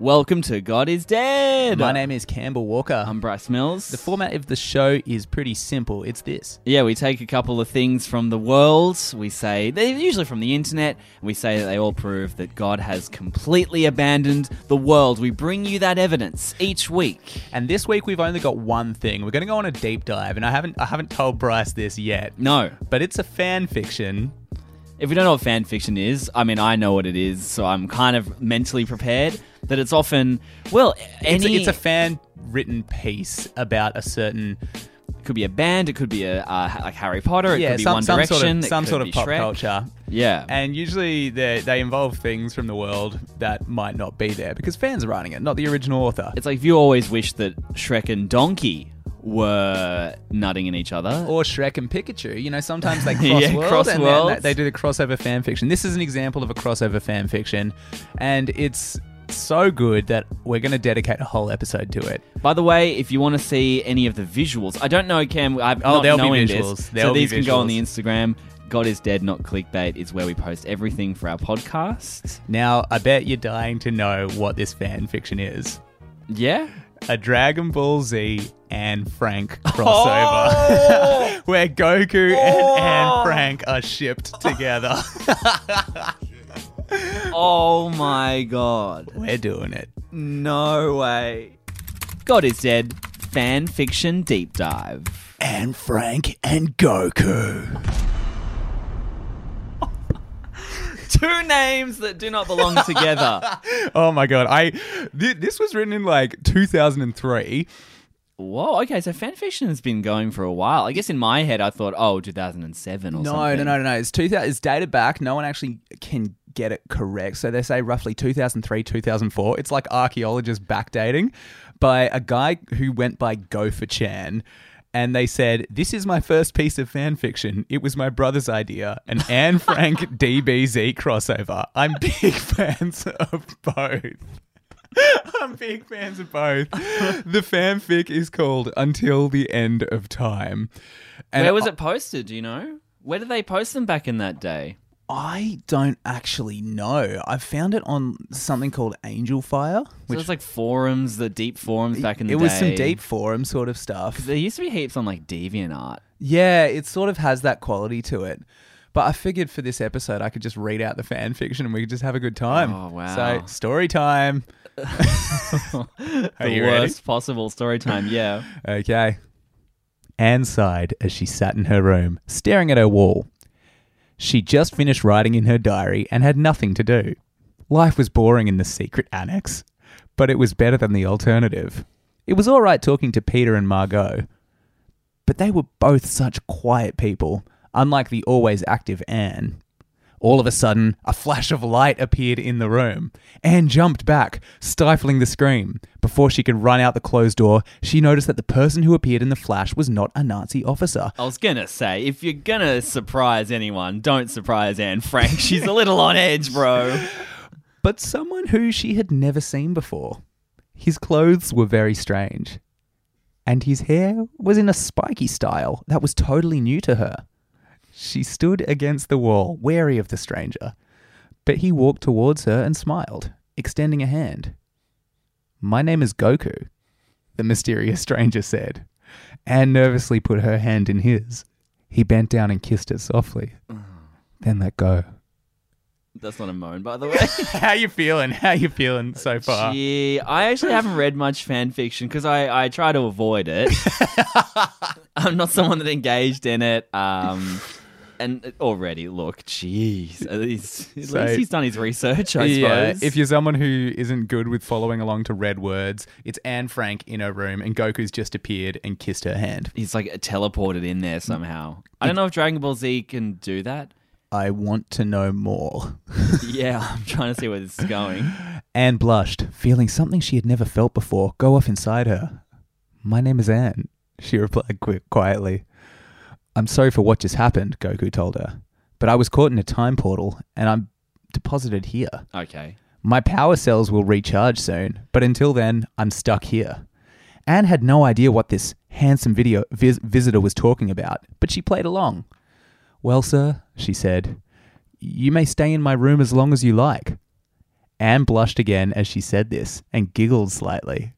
Welcome to God is Dead. My name is Campbell Walker. I'm Bryce Mills. the format of the show is pretty simple. It's this. yeah, we take a couple of things from the world. We say they're usually from the internet. We say that they all prove that God has completely abandoned the world. We bring you that evidence each week. And this week we've only got one thing. We're going to go on a deep dive, and I haven't I haven't told Bryce this yet. No, But it's a fan fiction. If you don't know what fan fiction is, I mean, I know what it is, so I'm kind of mentally prepared. That it's often well, It's, any a, it's a fan written piece about a certain it could be a band, it could be a uh, like Harry Potter, it yeah could be some, One some Direction, sort of some sort of pop Shrek. culture. Yeah, And usually they they involve things from the world that might not be there because fans are writing it, not the original author. It's like if you always wish that Shrek and Donkey were nutting in each other. or Shrek and Pikachu. You know, sometimes they cross Yeah, worlds cross and worlds. they, do the crossover fan fiction. This is an example of a crossover fan fiction, and it's so good that we're going to dedicate a whole episode to it. By the way, if you want to see any of the visuals, I don't know, Cam. I'm Oh, not there'll be visuals. this, There'll so be these can go on the Instagram. God is dead, not clickbait is where we post everything for our podcast. Now, I bet you're dying to know what this fan fiction is. Yeah, A Dragon Ball Z and Frank oh! crossover. Oh! Where Goku and Anne oh! Frank are shipped together. oh my god, We're doing it. no way. God is dead. Fan fiction deep dive. Anne Frank and Goku. Two names that do not belong together. Oh my god! I th- this was written in like 2003. Whoa, okay, so fan fiction has been going for a while. I guess in my head I thought, oh, 2007 or No, something. no, no, no, no. It's 2000. It's dated back. No one actually can get it correct. So they say roughly 2003, 2004. It's like archaeologists backdating by a guy who went by Gopher Chan. And they said, This is my first piece of fan fiction. It was my brother's idea. An Anne Frank DBZ crossover. I'm big fans of both. I'm big fans of both. The fanfic is called Until the End of Time. And Where was it posted, do you know? Where did they post them back in that day? I don't actually know. I found it on something called Angelfire, So which it was like forums, the deep forums back in the it day. It was some deep forum sort of stuff. There used to be heaps on like DeviantArt. Yeah, it sort of has that quality to it. But I figured for this episode, I could just read out the fan fiction and we could just have a good time. Oh, wow. So story time. the you ready? worst possible story time, yeah. Okay. Anne sighed as she sat in her room, staring at her wall. She just finished writing in her diary and had nothing to do. Life was boring in the secret annex, but it was better than the alternative. It was all right talking to Peter and Margot, but they were both such quiet people, unlike the always active Anne. All of a sudden, a flash of light appeared in the room. Anne jumped back, stifling the scream. Before she could run out the closed door, she noticed that the person who appeared in the flash was not a Nazi officer. I was gonna say, if you're gonna surprise anyone, don't surprise Anne Frank. She's a little on edge, bro. but someone who she had never seen before. His clothes were very strange, and his hair was in a spiky style that was totally new to her. She stood against the wall, wary of the stranger, but he walked towards her and smiled, extending a hand. My name is Goku, the mysterious stranger said. Anne nervously put her hand in his. He bent down and kissed her softly, then let go. That's not a moan, by the way. How you feeling? How you feeling so far? Gee, I actually haven't read much fan fiction because I, I try to avoid it. I'm not someone that engaged in it. Um, and uh, already, look, jeez, at least, at So- least he's done his research, I yeah, suppose. if you're someone who isn't good with following along to red words, it's Anne Frank in her room and Goku's just appeared and kissed her hand. he's like teleported in there somehow. I don't know if Dragon Ball Z can do that. I want to know more. Yeah, I'm trying to see where this is going. Anne blushed, feeling something she had never felt before go off inside her. My name is Anne, she replied quick, quietly. I'm sorry for what just happened, Goku told her. But I was caught in a time portal and I'm deposited here. Okay. My power cells will recharge soon, but until then, I'm stuck here. Anne had no idea what this handsome video vis- visitor was talking about, but she played along. Well, sir, she said, you may stay in my room as long as you like. Anne blushed again as she said this and giggled slightly.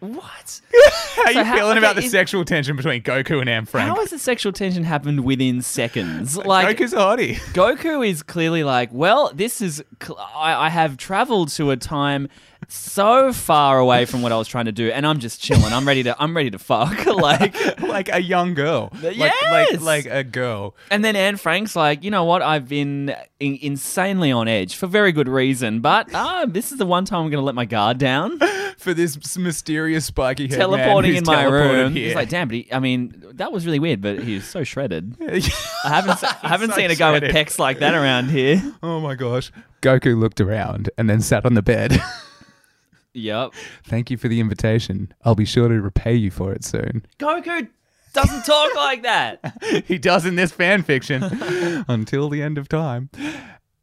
What? How are So you how- feeling okay, about the is- sexual tension between Goku and Anne Frank? How has the sexual tension happened within seconds? Uh, like Goku's a hottie. Goku is clearly like, well, this is cl- I, I have traveled to a time so far away from what I was trying to do, and I'm just chilling. I'm ready to I'm ready to fuck. like, like a young girl. Like, Yes! like, like a girl. and then Anne Frank's like, you know what? I've been in- insanely on edge for very good reason, but ah, this is the one time I'm going to let my guard down. For this mysterious spiky head teleporting in my room. Here. He's like, damn, but he, I mean, that was really weird, but he's so shredded. I I haven't se- I haven't So seen a guy with shredded. pecs like that around here. Oh my gosh. Goku looked around and then sat on the bed. Yep. Thank you for the invitation. I'll be sure to repay you for it soon. Goku doesn't talk like that. he does in this fan fiction until the end of time.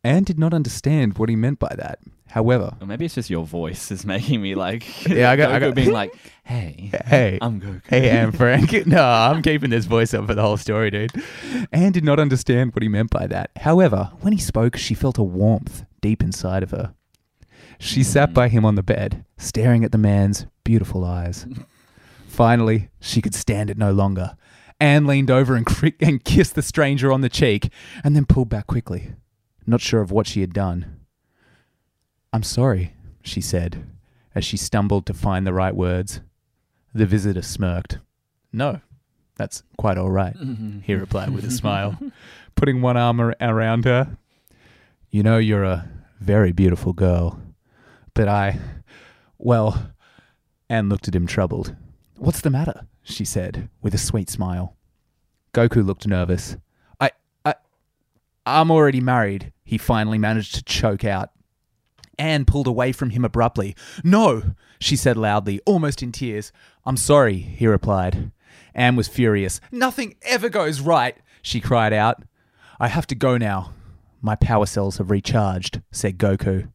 Anne did not understand what he meant by that. However, Or maybe it's just your voice is making me like Yeah, I got- Goku I got- being like, hey, hey, I'm Goku. Hey, Anne Frank. No, I'm keeping this voice up for the whole story, dude. Anne did not understand what he meant by that. However, when he spoke, she felt a warmth deep inside of her. She sat by him on the bed, staring at the man's beautiful eyes. Finally, she could stand it no longer. Anne leaned over and, cri- and kissed the stranger on the cheek, and then pulled back quickly, not sure of what she had done. I'm sorry, she said, as she stumbled to find the right words. The visitor smirked. No, that's quite all right, he replied with a smile, putting one arm ar- around her. You know, you're a very beautiful girl, but I. Well. Anne looked at him troubled. What's the matter? she said, with a sweet smile. Goku looked nervous. I. I. I'm already married, he finally managed to choke out. Anne pulled away from him abruptly. No, she said loudly, almost in tears. I'm sorry, he replied. Anne was furious. Nothing ever goes right, she cried out. I have to go now. My power cells have recharged, said Goku.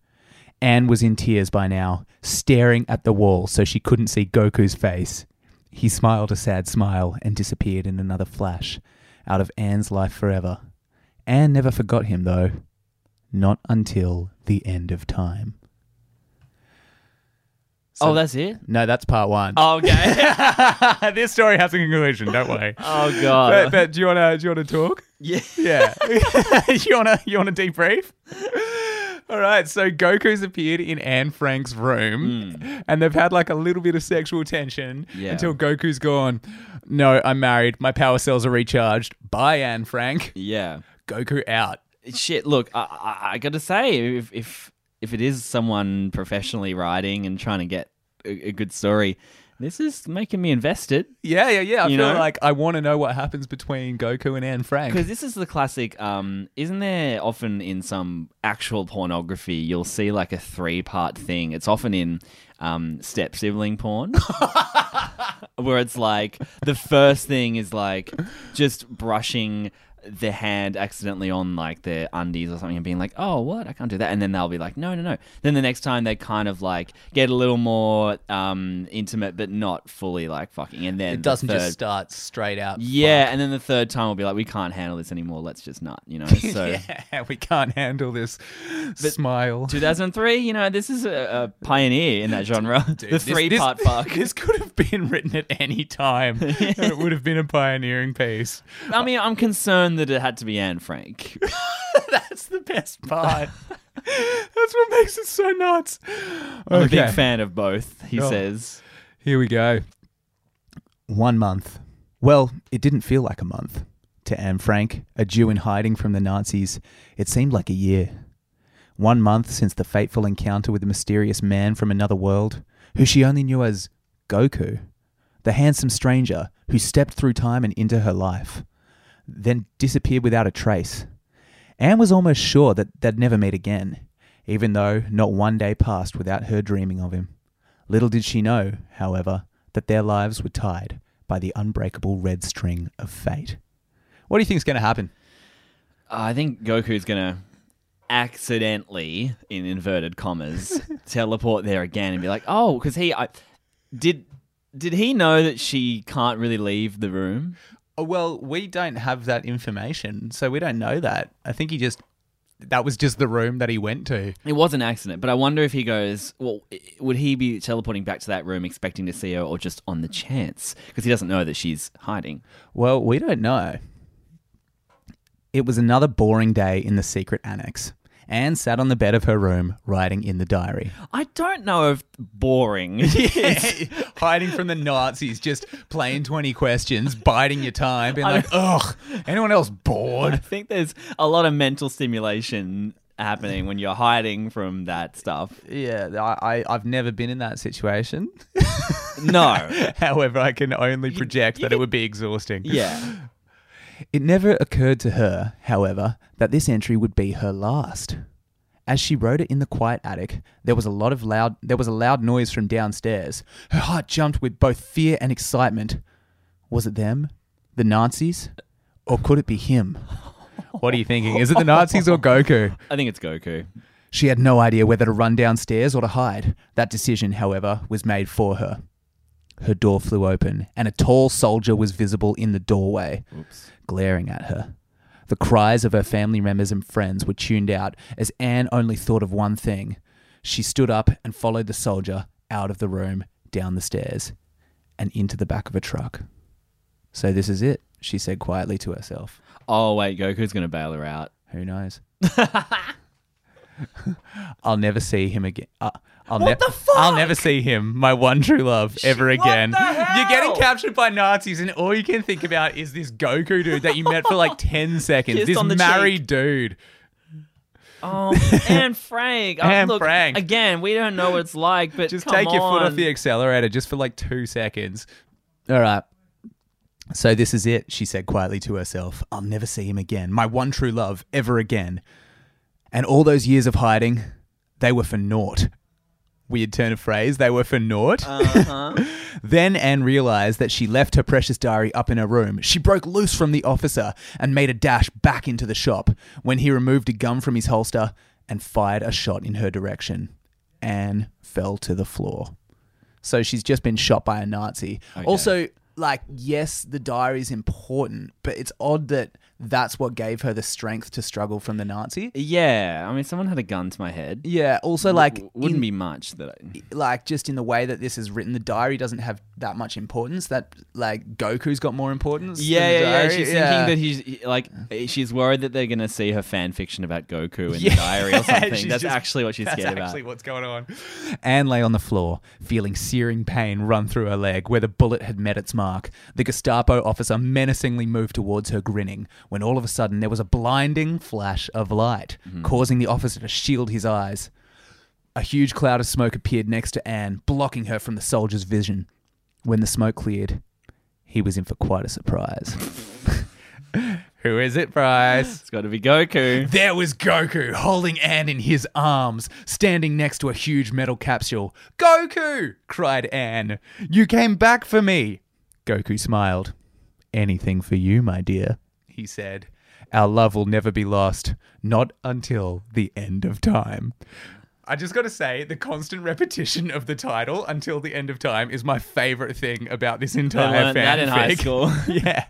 Anne was in tears by now, staring at the wall so she couldn't see Goku's face. He smiled a sad smile and disappeared in another flash, out of Anne's life forever. Anne never forgot him, though. Not until the end of time. oh, that's it? No, that's part one. Oh, okay. this story has a conclusion. Don't worry. oh, God. But, but do you wanna do you wanna talk? yeah. Yeah. you wanna you wanna debrief? All right, so Goku's appeared in Anne Frank's room, hmm. and they've had like a little bit of sexual tension Yeah. until Goku's gone. No, I'm married. My power cells are recharged. Bye, Anne Frank. Yeah. Goku out. Shit, look, I, I, I got to say, if, if if it is someone professionally writing and trying to get a, a good story, this is making me invested. Yeah, yeah, yeah. I You feel know? like I want to know what happens between Goku and Anne Frank. Because this is the classic, um, isn't there often in some actual pornography, you'll see like a three part thing? It's often in um, step sibling porn, where it's like the first thing is like just brushing their hand accidentally on like their undies or something and being like, oh, what? I can't do that. And then they'll be like, no, no, no. Then the next time they kind of like get a little more um, intimate, but not fully like fucking. And then It doesn't the just start straight out. yeah, and then the third time we'll be like, we can't handle this anymore. Let's just not, you know. So, yeah, we can't handle this smile. 2003, you know, this is a, a pioneer in that genre. the three this- part fuck. This could have been written at any time. it would have been a pioneering piece. I mean, I'm concerned that it had to be Anne Frank. That's the best part. That's what makes it so nuts. I'm a big fan of both. He Oh. says. Here we go. One month. Well, it didn't feel like a month. To Anne Frank, a Jew in hiding from the Nazis, it seemed like a year. One month since the fateful encounter with the mysterious man from another world, who she only knew as Goku, the handsome stranger who stepped through time and into her life, then disappeared without a trace. Anne was almost sure that they'd never meet again, even though not one day passed without her dreaming of him. Little did she know, however, that their lives were tied by the unbreakable red string of fate. What do you think is going to happen? I think Goku's going to accidentally, in inverted commas, teleport there again and be like, oh, because he. I, did. Did he know that she can't really leave the room? Oh, well, we don't have that information, so we don't know that. I think he just that was just the room that he went to. It was an accident, but I wonder if he goes, well, would he be teleporting back to that room expecting to see her or just on the chance? Because he doesn't know that she's hiding. Well, we don't know. It was another boring day in the secret annex. Anne sat on the bed of her room, writing in the diary. I don't know if boring. hiding from the Nazis, just playing 20 questions, biding your time, being like, ugh, anyone else bored? I bored? think there's a lot of mental stimulation happening when you're hiding from that stuff. Yeah, I, I, I've never been in that situation. No. However, I can only project that it would be exhausting. Yeah. It never occurred to her, however, that this entry would be her last. As she wrote it in the quiet attic, there was a lot of loud there was a loud noise from downstairs. Her heart jumped with both fear and excitement. Was it them? The Nazis? Or could it be him? What are you thinking? Is it the Nazis or Goku? I think it's Goku. She had no idea whether to run downstairs or to hide. That decision, however, was made for her. Her door flew open, and a tall soldier was visible in the doorway, Oops. glaring at her. The cries of her family members and friends were tuned out as Anne only thought of one thing. She stood up and followed the soldier out of the room, down the stairs, and into the back of a truck. So this is it, she said quietly to herself. Oh, wait, Goku's going to bail her out. Who knows? I'll never see him again. Uh, I'll What ne- the fuck? I'll never see him, my one true love, ever again. You're getting captured by Nazis, and all you can think about is this Goku dude that you met for like ten seconds. Kissed this on the married dude. Oh, and Frank. Uh, oh, Anne look, Frank. Again, we don't know what it's like, but Just come take your foot off on. the accelerator just for like two seconds. All right. So this is it, she said quietly to herself. I'll never see him again. My one true love, ever again. And all those years of hiding, they were for naught. Weird turn of phrase, they were for naught. Uh-huh. Then Anne realized that she left her precious diary up in her room. She broke loose from the officer and made a dash back into the shop when he removed a gun from his holster and fired a shot in her direction. Anne fell to the floor. So she's just been shot by a Nazi. Okay. Also, like, yes, the diary is important, but it's odd that that's what gave her the strength to struggle from the Nazi. yeah, I mean, someone had a gun to my head. Yeah. Also, like, W- wouldn't in- be much that I. like just in the way that this is written, the diary doesn't have that much importance. That like Goku's got more importance. Yeah, yeah, yeah. She's Yeah. thinking that he's like she's worried that they're gonna see her fan fiction about Goku in Yeah. the diary or something. That's just- actually what she's That's scared actually about. what's going on. Anne lay on the floor, feeling searing pain run through her leg where the bullet had met its mark. The Gestapo officer menacingly moved towards her, grinning, when all of a sudden there was a blinding flash of light, mm-hmm. causing the officer to shield his eyes. A huge cloud of smoke appeared next to Anne, blocking her from the soldier's vision. When the smoke cleared, he was in for quite a surprise. Who is it, Bryce? It's got to be Goku. There was Goku holding Anne in his arms, standing next to a huge metal capsule. Goku! cried Anne. You came back for me. Goku smiled. Anything for you, my dear, he said. Our love will never be lost, not until the end of time. I just got to say, the constant repetition of the title until the end of time is my favorite thing about this entire learned that in high fanfic. school. yeah.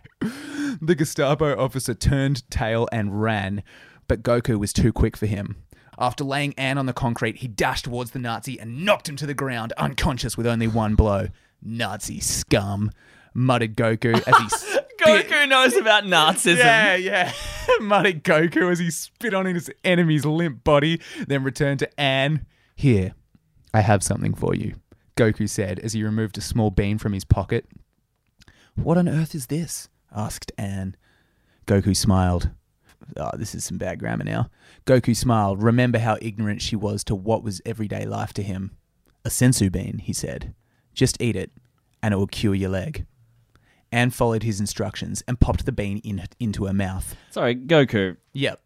The Gestapo officer turned tail and ran, but Goku was too quick for him. After laying Anne on the concrete, he dashed towards the Nazi and knocked him to the ground, unconscious with only one blow. Nazi scum, muttered Goku as he spit. Goku knows about Nazism. Yeah, yeah. muttered Goku as he spit on his enemy's limp body, then returned to Anne. Here, I have something for you, Goku said as he removed a small bean from his pocket. What on earth is this? asked Anne. Goku smiled. Oh, this is some bad grammar now. Goku smiled. Remember how ignorant she was to what was everyday life to him. A senzu bean, he said. Just eat it, and it will cure your leg. Anne followed his instructions and popped the bean in, into her mouth. Sorry, Goku. Yep.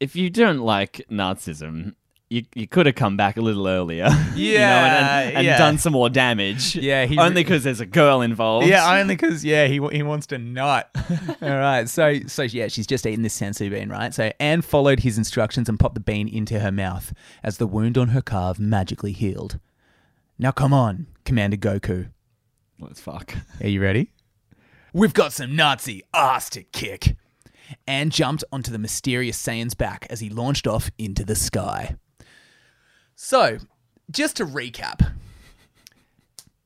If you don't like Nazism, you, you could have come back a little earlier. you know, Yeah, and, and, and yeah. done some more damage. Yeah, he- only because there's a girl involved. Yeah, only because yeah, he he wants to nut. All right, so so yeah, she's just eating this senzu bean, right? So Anne followed his instructions and popped the bean into her mouth as the wound on her calf magically healed. Now come on, commanded Goku. Let's fuck. Are you ready? We've got some Nazi ass to kick. and jumped onto the mysterious Saiyan's back as he launched off into the sky. So, just to recap,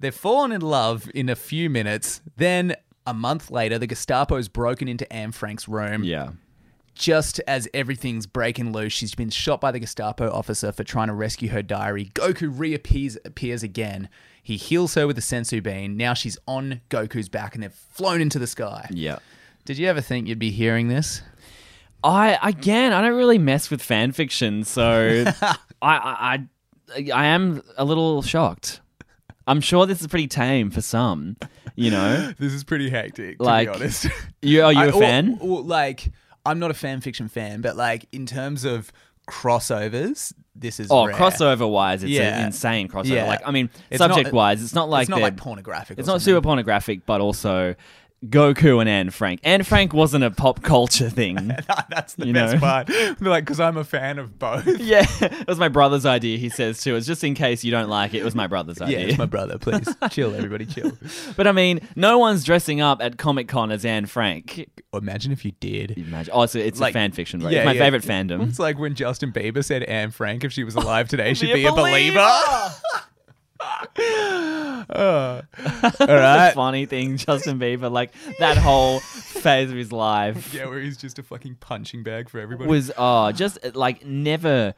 they've fallen in love in a few minutes. Then, a month later, the Gestapo's broken into Anne Frank's room. Yeah. Just as everything's breaking loose, she's been shot by the Gestapo officer for trying to rescue her diary. Goku reappears appears again. He heals her with the senzu bean. Now she's on Goku's back and they've flown into the sky. Yeah. Did you ever think you'd be hearing this? I again, I don't really mess with fan fiction, so I, I I I am a little shocked. I'm sure this is pretty tame for some. You know, This is pretty hectic, to Like, be honest. you are you I- a or- fan? or, like, I'm not a fan fiction fan, but like in terms of crossovers, this is Oh, rare. crossover wise, it's Yeah. an insane crossover. Yeah. Like, I mean, It's not- subject wise, it's not like it's not like pornographic. or it's not super pornographic, but also Goku and Anne Frank. Anne Frank wasn't a pop culture thing. That's the You best know? part. like, because I'm a fan of both. yeah, it was my brother's idea. He says too. It's just in case you don't like it. It was my brother's Yeah, idea. it's my brother. Please chill, everybody, chill. but I mean, no one's dressing up at Comic Con as Anne Frank. Imagine if you did. Imagine. Oh, so it's Like, a fan fiction, right? yeah, it's my yeah. favorite fandom. It's like when Justin Bieber said Anne Frank, if she was alive today, she'd Be be a a Belieber. Uh, all right. funny thing, Justin Bieber, like that whole phase of his life Yeah, where he's just a fucking punching bag for everybody. was oh, just like never.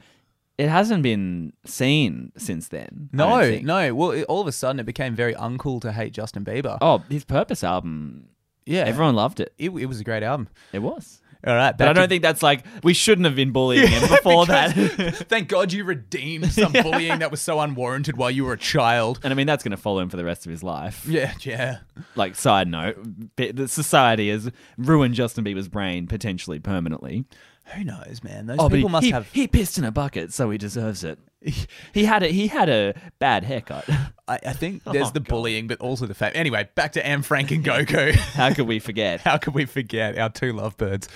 It hasn't been seen since then. I don't no, think. no. Well, it, all of a sudden, it became very uncool to hate Justin Bieber. Oh, his Purpose album. yeah, Everyone loved it. It, it was a great album. It was. All right, But I don't think that's like we shouldn't have been bullying him before that. Thank God you redeemed some bullying that was so unwarranted while you were a child. and I mean that's going to follow him for the rest of his life. Yeah, yeah. Like side note, the society has ruined Justin Bieber's brain potentially permanently. Who knows, man? Those Oh, people he, must he, have. he pissed in a bucket, so he deserves it. He had a he had a bad haircut. I, I think there's Oh, the God. bullying, but also the fact. Anyway, back to Anne Frank and Goku. How could we forget? How could we forget our two lovebirds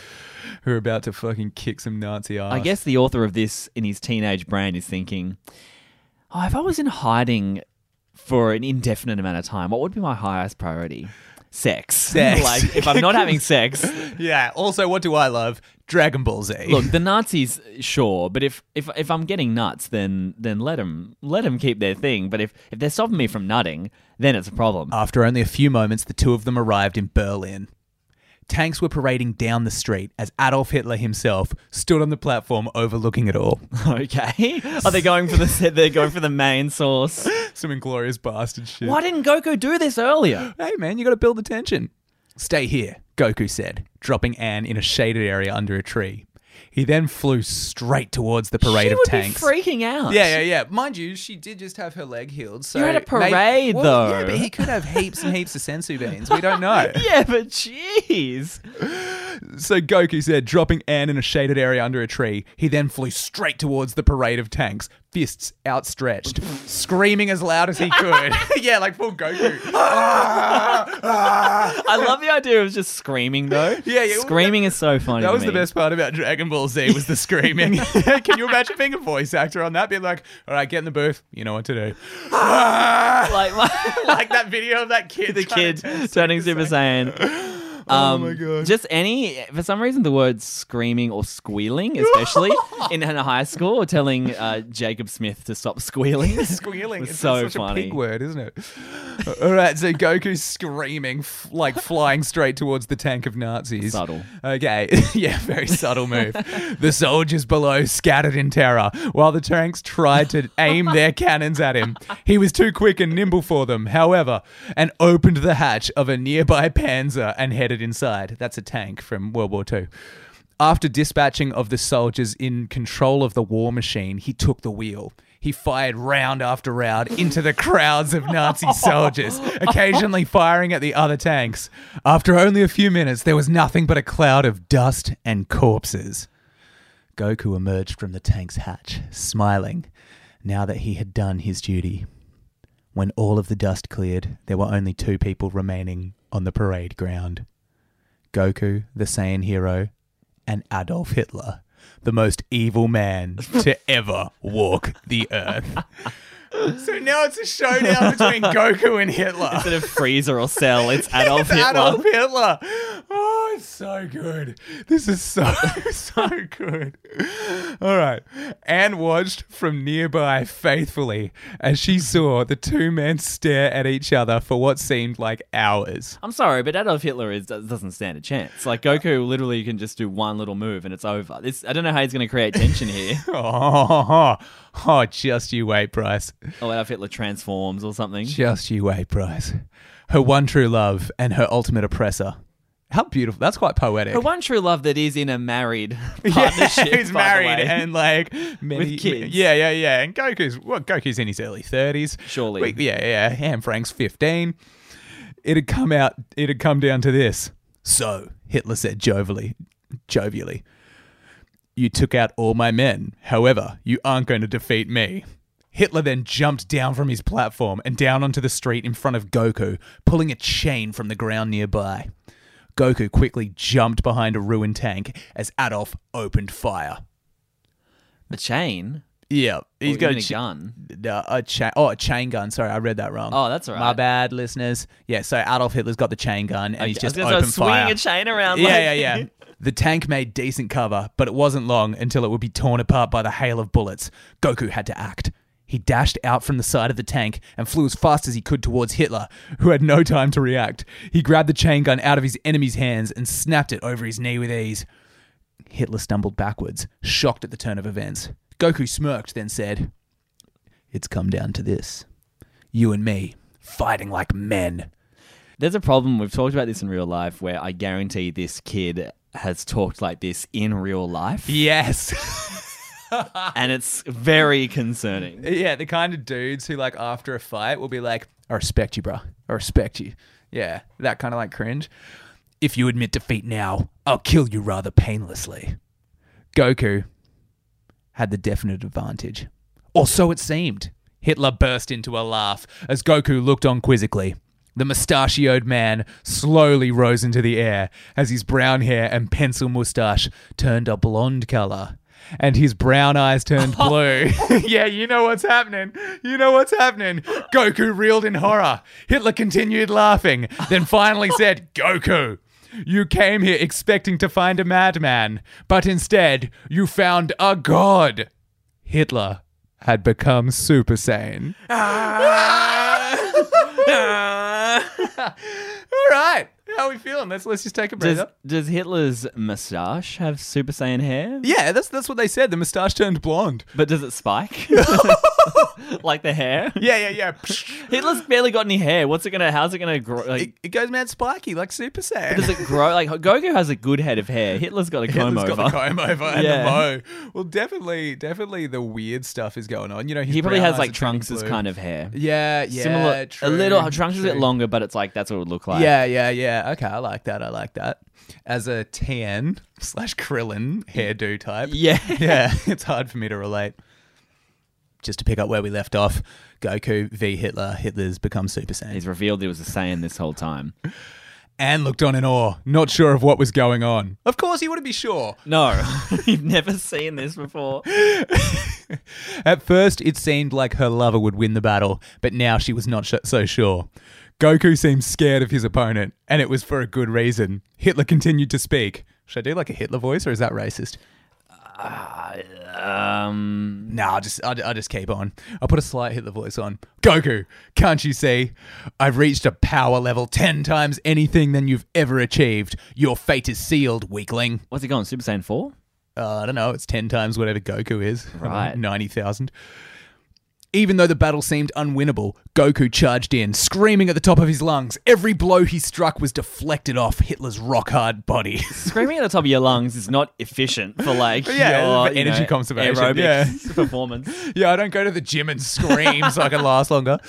who are about to fucking kick some Nazi ass? I guess the author of this in his teenage brain is thinking, oh, if I was in hiding for an indefinite amount of time, what would be my highest priority? Sex. Sex. like, if I'm not having sex, Yeah. Also, what do I love? Dragon Ball Z. look, the Nazis, sure, but if, if if I'm getting nuts, then then let them let them keep their thing. But if if they're stopping me from nutting, then it's a problem. After only a few moments, the two of them arrived in Berlin. Tanks were parading down the street as Adolf Hitler himself stood on the platform overlooking it all. okay, are they going for the they're going for the main source? Some inglorious bastard shit. Why didn't Goku do this earlier? Hey, man, you got to build the tension. Stay here, Goku said, dropping Anne in a shaded area under a tree. He then flew straight towards the parade she of would tanks. be freaking out. Yeah, yeah, yeah. Mind you, she did just have her leg healed. So You're at a parade, Well, though. Yeah, but he could have heaps and heaps of senzu beans. We don't know. Yeah, but jeez. So Goku said, dropping Anne in a shaded area under a tree, he then flew straight towards the parade of tanks, fists outstretched, screaming as loud as he could. yeah, like full Goku. Ah! I love the idea of just screaming though. Yeah, yeah, Screaming is so funny. That was the best part about Dragon Ball Z was the screaming. Can you imagine being a voice actor on that? Being like, all right, get in the booth. You know what to do. Like my, like that video of that kid. the kid turning Super Saiyan. Oh Um, my God. Just any, for some reason, the words screaming or squealing, especially in, in high school, or telling uh, Jacob Smith to stop squealing. Squealing. was It's so such funny. a pig word, isn't it? All right, so Goku's screaming, f- like flying straight towards the tank of Nazis. Subtle. Okay, yeah, very subtle move. the soldiers below scattered in terror while the tanks tried to aim their cannons at him. He was too quick and nimble for them, however, and opened the hatch of a nearby panzer and headed inside. That's a tank from World War II. After dispatching of the soldiers in control of the war machine, he took the wheel. He fired round after round into the crowds of Nazi soldiers, occasionally firing at the other tanks. After only a few minutes, there was nothing but a cloud of dust and corpses. Goku emerged from the tank's hatch, smiling, now that he had done his duty. When all of the dust cleared, there were only two people remaining on the parade ground Goku, the Saiyan hero, and Adolf Hitler, the most evil man to ever walk the earth. So now it's a showdown between Goku and Hitler. Instead of Frieza or Cell, it's Adolf It's Hitler. Adolf Hitler. Oh It's so good. This is so so good. All right. Anne watched from nearby faithfully as she saw the two men stare at each other for what seemed like hours. I'm sorry, but Adolf Hitler is, doesn't stand a chance. Like Goku literally can just do one little move and it's over. This I don't know how he's going to create tension here. Oh, oh, just you wait, Bryce. oh, Adolf Hitler transforms or something. Just you wait, Bryce. Her one true love and her ultimate oppressor. How beautiful. That's quite poetic. Her one true love that is in a married partnership. Yeah, he's by the married way. and like many With kids. Yeah, yeah, yeah. And Goku's well, Goku's in his early thirties. Surely. Wait, yeah, yeah. Anne Frank's fifteen. It had come out. It had come down to this. So Hitler said jovially, jovially, "You took out all my men. However, you aren't going to defeat me." Hitler then jumped down from his platform and down onto the street in front of Goku, pulling a chain from the ground nearby. Goku quickly jumped behind a ruined tank as Adolf opened fire. The chain. Yeah, he's got a, gun. uh, a chain. Oh, a chain gun. Sorry, I read that wrong. Oh, that's all My bad, listeners. Yeah, so Adolf Hitler's got the chain gun and he's just open swinging fire. a chain around. yeah, like- yeah, yeah. The tank made decent cover, but it wasn't long until it would be torn apart by the hail of bullets. Goku had to act. He dashed out from the side of the tank and flew as fast as he could towards Hitler, who had no time to react. He grabbed the chain gun out of his enemy's hands and snapped it over his knee with ease. Hitler stumbled backwards, shocked at the turn of events. Goku smirked, then said, It's come down to this. You and me, fighting like men. There's a problem. We've talked about this in real life where I guarantee this kid has talked like this in real life. Yes. And it's very concerning. yeah, the kind of dudes who, like, after a fight will be like, I respect you, bro. I respect you. Yeah, that kind of like cringe. If you admit defeat now, I'll kill you rather painlessly. Goku had the definite advantage. Or so it seemed. Hitler burst into a laugh as Goku looked on quizzically. The mustachioed man slowly rose into the air as his brown hair and pencil mustache turned a blonde color. And his brown eyes turned blue. yeah, you know what's happening. You know what's happening. Goku reeled in horror. Hitler continued laughing, then finally said, Goku, you came here expecting to find a madman, but instead you found a god. Hitler had become Super Saiyan. Ah. All right. How are we feeling? Let's let's just take a Does, does Hitler's moustache have Super Saiyan hair? Yeah, that's that's what they said. The moustache turned blonde. But does it spike? like the hair? Yeah, yeah, yeah. Hitler's barely got any hair. What's it gonna? How's it gonna grow? Like, it, it goes mad spiky like Super Saiyan. does it grow? Like Goku has a good head of hair. Hitler's got a comb Hitler's over. got the comb over and Yeah. the mow. Well, definitely, definitely the weird stuff is going on. You know, he probably has like Trunks' kind of hair. Yeah, yeah, Similar, true, a little. Trunks is a bit longer, but it's like that's what it would look like. Yeah, yeah, yeah. Okay, I like that. I like that. As a Tien slash Krillin hairdo type. Yeah. yeah, it's hard for me to relate. Just to pick up where we left off, Goku v Hitler. Hitler's become Super Saiyan. He's revealed he was a Saiyan this whole time. Anne looked on in awe, not sure of what was going on. Of course, he wouldn't be sure. No, you've never seen this before. At first, it seemed like her lover would win the battle, but now she was not sh- so sure. Goku seemed scared of his opponent, and it was for a good reason. Hitler continued to speak. Should I do like a Hitler voice, or is that racist? Um, No, I'll just I'll, I'll just keep on. I'll put a slight Hitler voice on. Goku, can't you see? I've reached a power level ten times anything than you've ever achieved. Your fate is sealed, weakling. what's he going? Super Saiyan four? Uh, I don't know. It's ten times whatever Goku is. I Right. ninety thousand. Even though the battle seemed unwinnable, Goku charged in, screaming at the top of his lungs. Every blow he struck was deflected off Hitler's rock hard body. Screaming at the top of your lungs is not efficient for like Yeah, your, for you energy know, conservation, aerobic yeah. performance. yeah, I don't go to the gym and scream so I can last longer.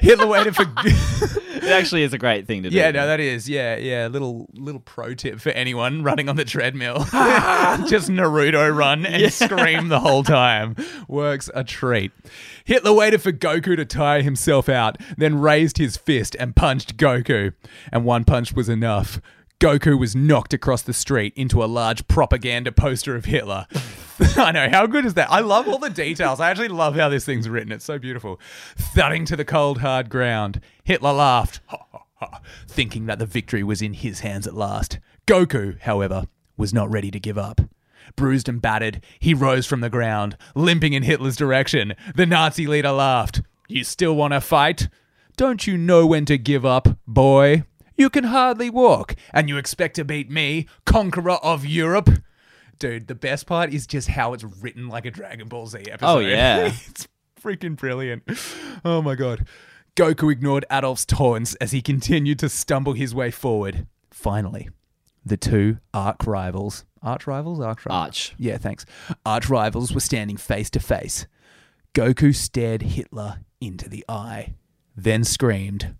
Hitler waited for. It actually is a great thing to do. Yeah, no, that is. Yeah, yeah. Little little pro tip for anyone running on the treadmill. Just Naruto run and scream the whole time. Works a treat. Hitler waited for Goku to tire himself out, then raised his fist and punched Goku. And one punch was enough. Goku was knocked across the street into a large propaganda poster of Hitler. I know, how good is that? I love all the details. I actually love how this thing's written. It's so beautiful. Thudding to the cold, hard ground, Hitler laughed, ha, ha, ha, thinking that the victory was in his hands at last. Goku, however, was not ready to give up. Bruised and battered, he rose from the ground, limping in Hitler's direction. The Nazi leader laughed. You still want to fight? Don't you know when to give up, boy? You can hardly walk, and you expect to beat me, conqueror of Europe? Dude, the best part is just how it's written like a Dragon Ball Z episode. Oh, yeah. it's freaking brilliant. Oh my god. Goku ignored Adolf's taunts as he continued to stumble his way forward. Finally, the two arch rivals, arch rivals, arch rivals, Arch. yeah, thanks. Arch rivals were standing face to face. Goku stared Hitler into the eye, then screamed,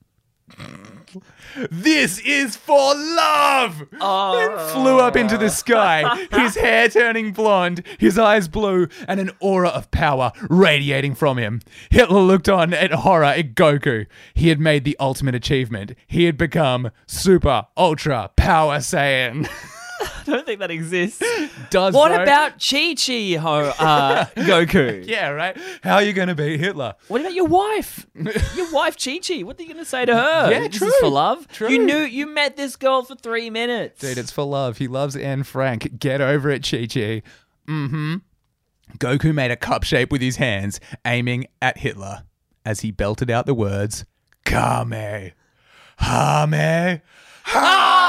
This is for love! And flew up into the sky, his hair turning blonde, his eyes blue, and an aura of power radiating from him. Hitler looked on at horror at Goku. He had made the ultimate achievement. He had become Super Ultra Power Saiyan. I don't think that exists. Does What bro. about Chi Chi Ho uh, Goku? Yeah, right? How are you going to beat Hitler? What about your wife? Your wife Chi Chi. What are you going to say to her? Yeah, this true. is for love. True. You knew you met this girl for three minutes. Dude, it's for love. He loves Anne Frank. Get over it, Chi Chi. Mm-hmm. Goku made a cup shape with his hands, aiming at Hitler as he belted out the words, Kame. Hame. Ha!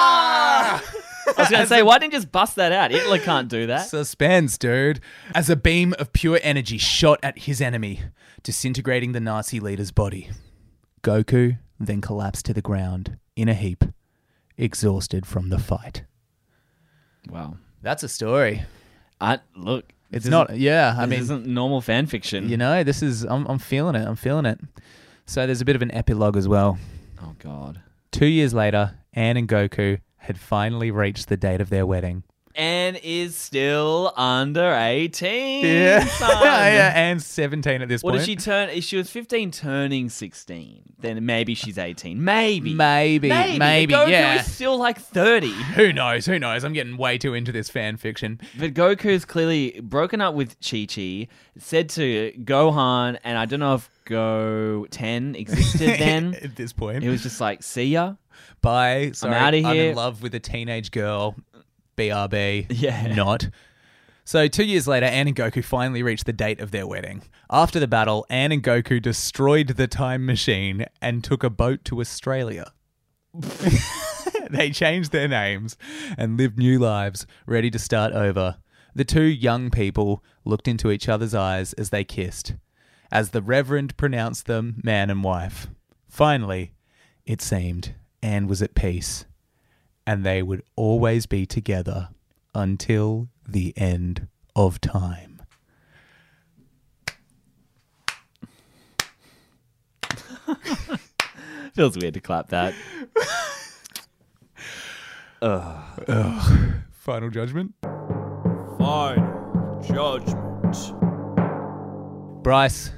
I was going to say, why didn't you just bust that out? Hitler can't do that. Suspense, dude. As a beam of pure energy shot at his enemy, disintegrating the Nazi leader's body. Goku then collapsed to the ground in a heap, exhausted from the fight. Wow. That's a story. I look. It's not, yeah. I This mean, isn't normal fan fiction. you know, this is, I'm, I'm feeling it. I'm feeling it. So there's a bit of an epilogue as well. oh God. Two years later, Anne and Goku had finally reached the date of their wedding. Anne is still under eighteen. Yeah. yeah, Anne's 17 at this What point. did she turn? If she was fifteen, turning sixteen, then maybe she's eighteen. Maybe. Maybe, Maybe. maybe, Goku yeah. is still like thirty. Who knows? Who knows? I'm getting way too into this fan fiction. But Goku's clearly broken up with Chi Chi, said to Gohan, and I don't know if Goten existed then. at this point. it was just like, see ya. Bye. Sorry, I'm out of here. I'm in love with a teenage girl. BRB. Yeah. Not. So, two years later, Anne and Goku finally reached the date of their wedding. After the battle, Anne and Goku destroyed the time machine and took a boat to Australia. they changed their names and lived new lives, ready to start over. The two young people looked into each other's eyes as they kissed, as the Reverend pronounced them man and wife. Finally, it seemed Anne was at peace, and they would always be together until the end of time. Feels weird to clap that. Ugh! Final judgment? Final judgment. Bryce,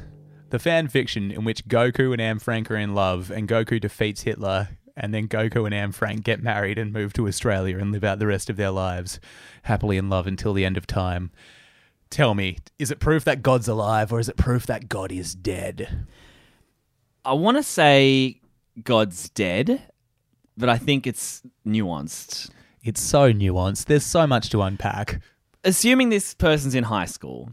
the fan fiction in which Goku and Anne Frank are in love and Goku defeats Hitler and then Goku and Anne Frank get married and move to Australia and live out the rest of their lives happily in love until the end of time. Tell me, is it proof that God's alive or is it proof that God is dead? I want to say God's dead, but I think it's nuanced. It's so nuanced. There's so much to unpack. Assuming this person's in high school,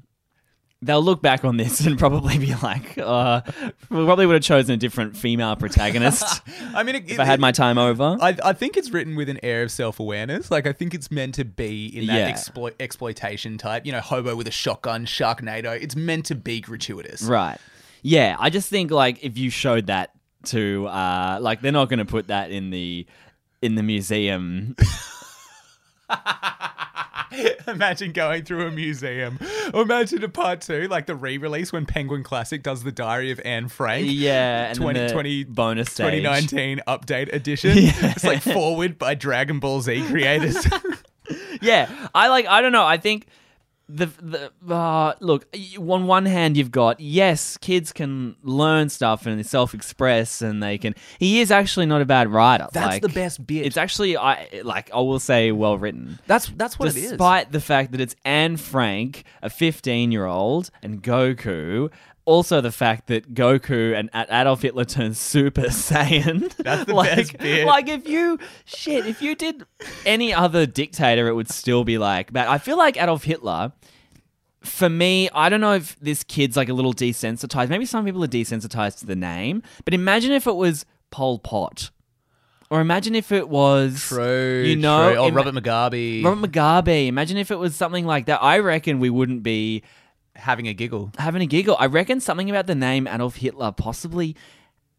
they'll look back on this and probably be like, uh, we probably would have chosen a different female protagonist I mean, it, if I had my time over. I, I think it's written with an air of self awareness. Like, I think it's meant to be in that Yeah. exploit, exploitation type, you know, hobo with a shotgun, Sharknado. It's meant to be gratuitous. Right. Yeah, I just think like if you showed that to uh like they're not going to put that in the in the museum. Imagine going through a museum. Or imagine a part two, like the re release when Penguin Classic does the Diary of Anne Frank. yeah, and 20, the 20 bonus stage. 2019 update edition. Yeah. It's like forward by Dragon Ball Z creators. Yeah, I like I don't know, I think the the uh, look on one hand you've got yes kids can learn stuff and self-express and they can he is actually not a bad writer That's like, the best bit. it's actually i like i will say well written that's that's what it is. despite the fact that it's Anne Frank, a 15 year old, and Goku, also the fact that Goku and Adolf Hitler turned Super Saiyan. That's the like, best bit. Like if you shit, if you did any other dictator, it would still be like. But I feel like Adolf Hitler. For me, I don't know if this kid's like a little desensitized. Maybe some people are desensitized to the name. But imagine if it was Pol Pot, or imagine if it was True. You know, true. Oh, ima- Robert Mugabe Robert Mugabe. Imagine if it was something like that. I reckon we wouldn't be having a giggle. having a giggle. I reckon something about the name Adolf Hitler possibly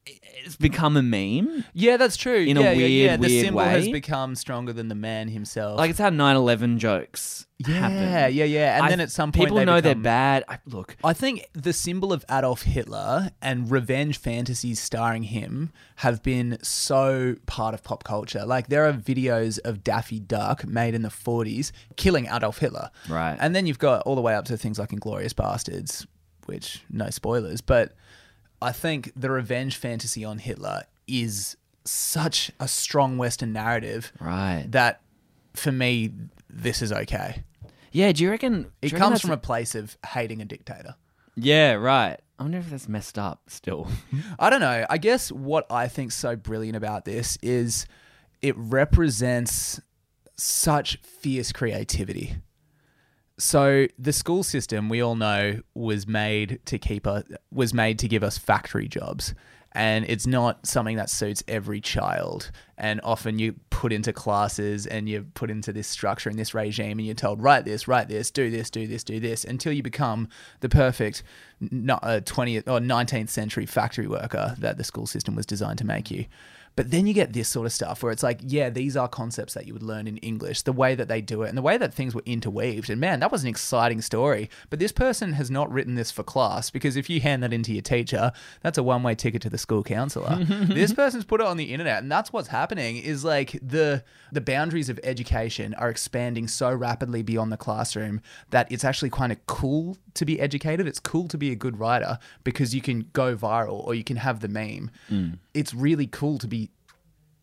it's become a meme. Yeah, that's true. In a yeah, yeah, weird, yeah. The weird symbol has become stronger than the man himself. Like it's how 9/11 jokes yeah, happen. yeah, yeah. yeah. And I- then at some point, people know they're bad. I, look, I think the symbol of Adolf Hitler and revenge fantasies starring him have been so part of pop culture. Like there are videos of Daffy Duck made in the 40s killing Adolf Hitler. Right. And then you've got all the way up to things like Inglourious Basterds, which no spoilers, but I think the revenge fantasy on Hitler is such a strong Western narrative right? that for me this is okay. yeah. Do you reckon do you It reckon comes that's- from a place of hating a dictator. yeah, right? I wonder if that's messed up still. I don't know. I guess what I think's so brilliant about this is it represents such fierce creativity. So the school system we all know was made to keep us was made to give us factory jobs. And it's not something that suits every child. And often you put into classes and you're put into this structure and this regime and you're told, write this, write this, do this, do this, do this, until you become the perfect uh, 20th or 19th century factory worker that the school system was designed to make you. But then you get this sort of stuff where it's like, yeah, these are concepts that you would learn in English, the way that they do it, and the way that things were interweaved. And man, that was an exciting story. But this person has not written this for class because if you hand that into your teacher, that's a one way ticket to the school counselor. this person's put it on the internet, and that's what's happening is like the the boundaries of education are expanding so rapidly beyond the classroom that it's actually kind of cool to be educated. It's cool to be a good writer because you can go viral or you can have the meme. Mm. It's really cool to be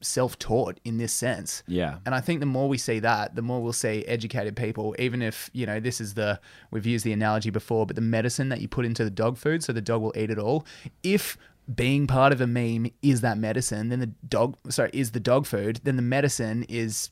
self-taught in this sense. Yeah. And I think the more we see that, the more we'll see educated people, even if, you know, this is the, we've used the analogy before, but the medicine that you put into the dog food so the dog will eat it all. If being part of a meme is that medicine, then the dog, sorry, is the dog food, then the medicine is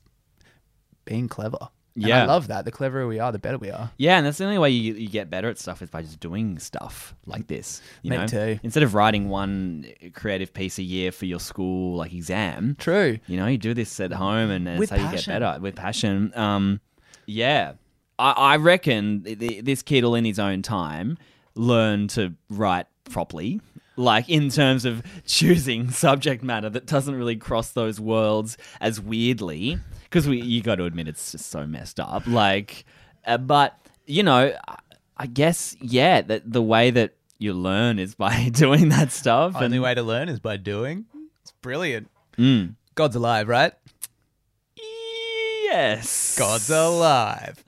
being clever. And I love that. The cleverer we are, the better we are. Yeah, and that's the only way you, you get better at stuff is by just doing stuff like this. You Me know? too. Instead of writing one creative piece a year for your school like exam, True. you know, you do this at home, and that's With how you get passion. better with passion. Um, yeah, I, I reckon th- th- this kid will, in his own time, learn to write properly. Like in terms of choosing subject matter that doesn't really cross those worlds as weirdly, because we you got to admit it's just so messed up. Like, uh, but you know, I- I guess yeah, that the way that you learn is by doing that stuff. and- Only way to learn is by doing. It's brilliant. Mm. God's alive, right? Yes. God's alive.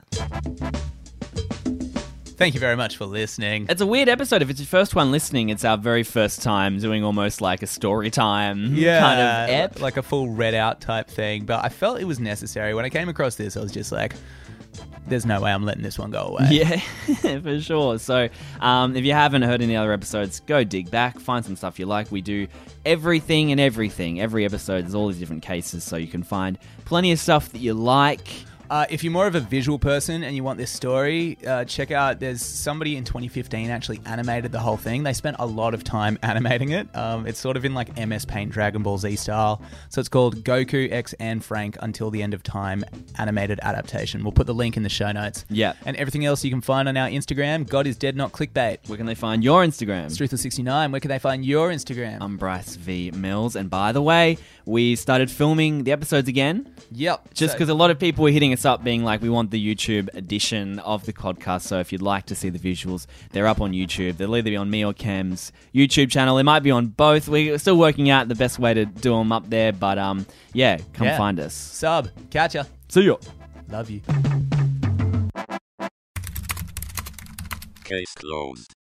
Thank you very much for listening. It's a weird episode. If it's your first one listening, it's our very first time doing almost like a story time Yeah, kind of ep. like a full read out type thing. But I felt it was necessary. When I came across this, I was just like, there's no way I'm letting this one go away. Yeah, for sure. So, um, if you haven't heard any other episodes, go dig back, find some stuff you like. We do everything and everything. Every episode, there's all these different cases, so you can find plenty of stuff that you like. Uh, if you're more of a visual person and you want this story, uh, check out. There's somebody in 2015 actually animated the whole thing. They spent a lot of time animating it. Um, it's sort of in like MS Paint Dragon Ball Z style. So it's called Goku X Anne Frank Until the End of Time animated adaptation. We'll put the link in the show notes. Yeah. And everything else you can find on our Instagram. God is dead, not clickbait. Where can they find your Instagram? Struther69. Where can they find your Instagram? I'm Bryce V Mills, and by the way, we started filming the episodes again. yep. Just So- because a lot of people were hitting us up being like, we want the YouTube edition of the podcast. So if you'd like to see the visuals, they're up on YouTube. They'll either be on me or Cam's YouTube channel. It might be on both. We're still working out the best way to do them up there. But um, yeah, come Yeah. find us. Sub. Catch ya. See ya. Love you. Case closed.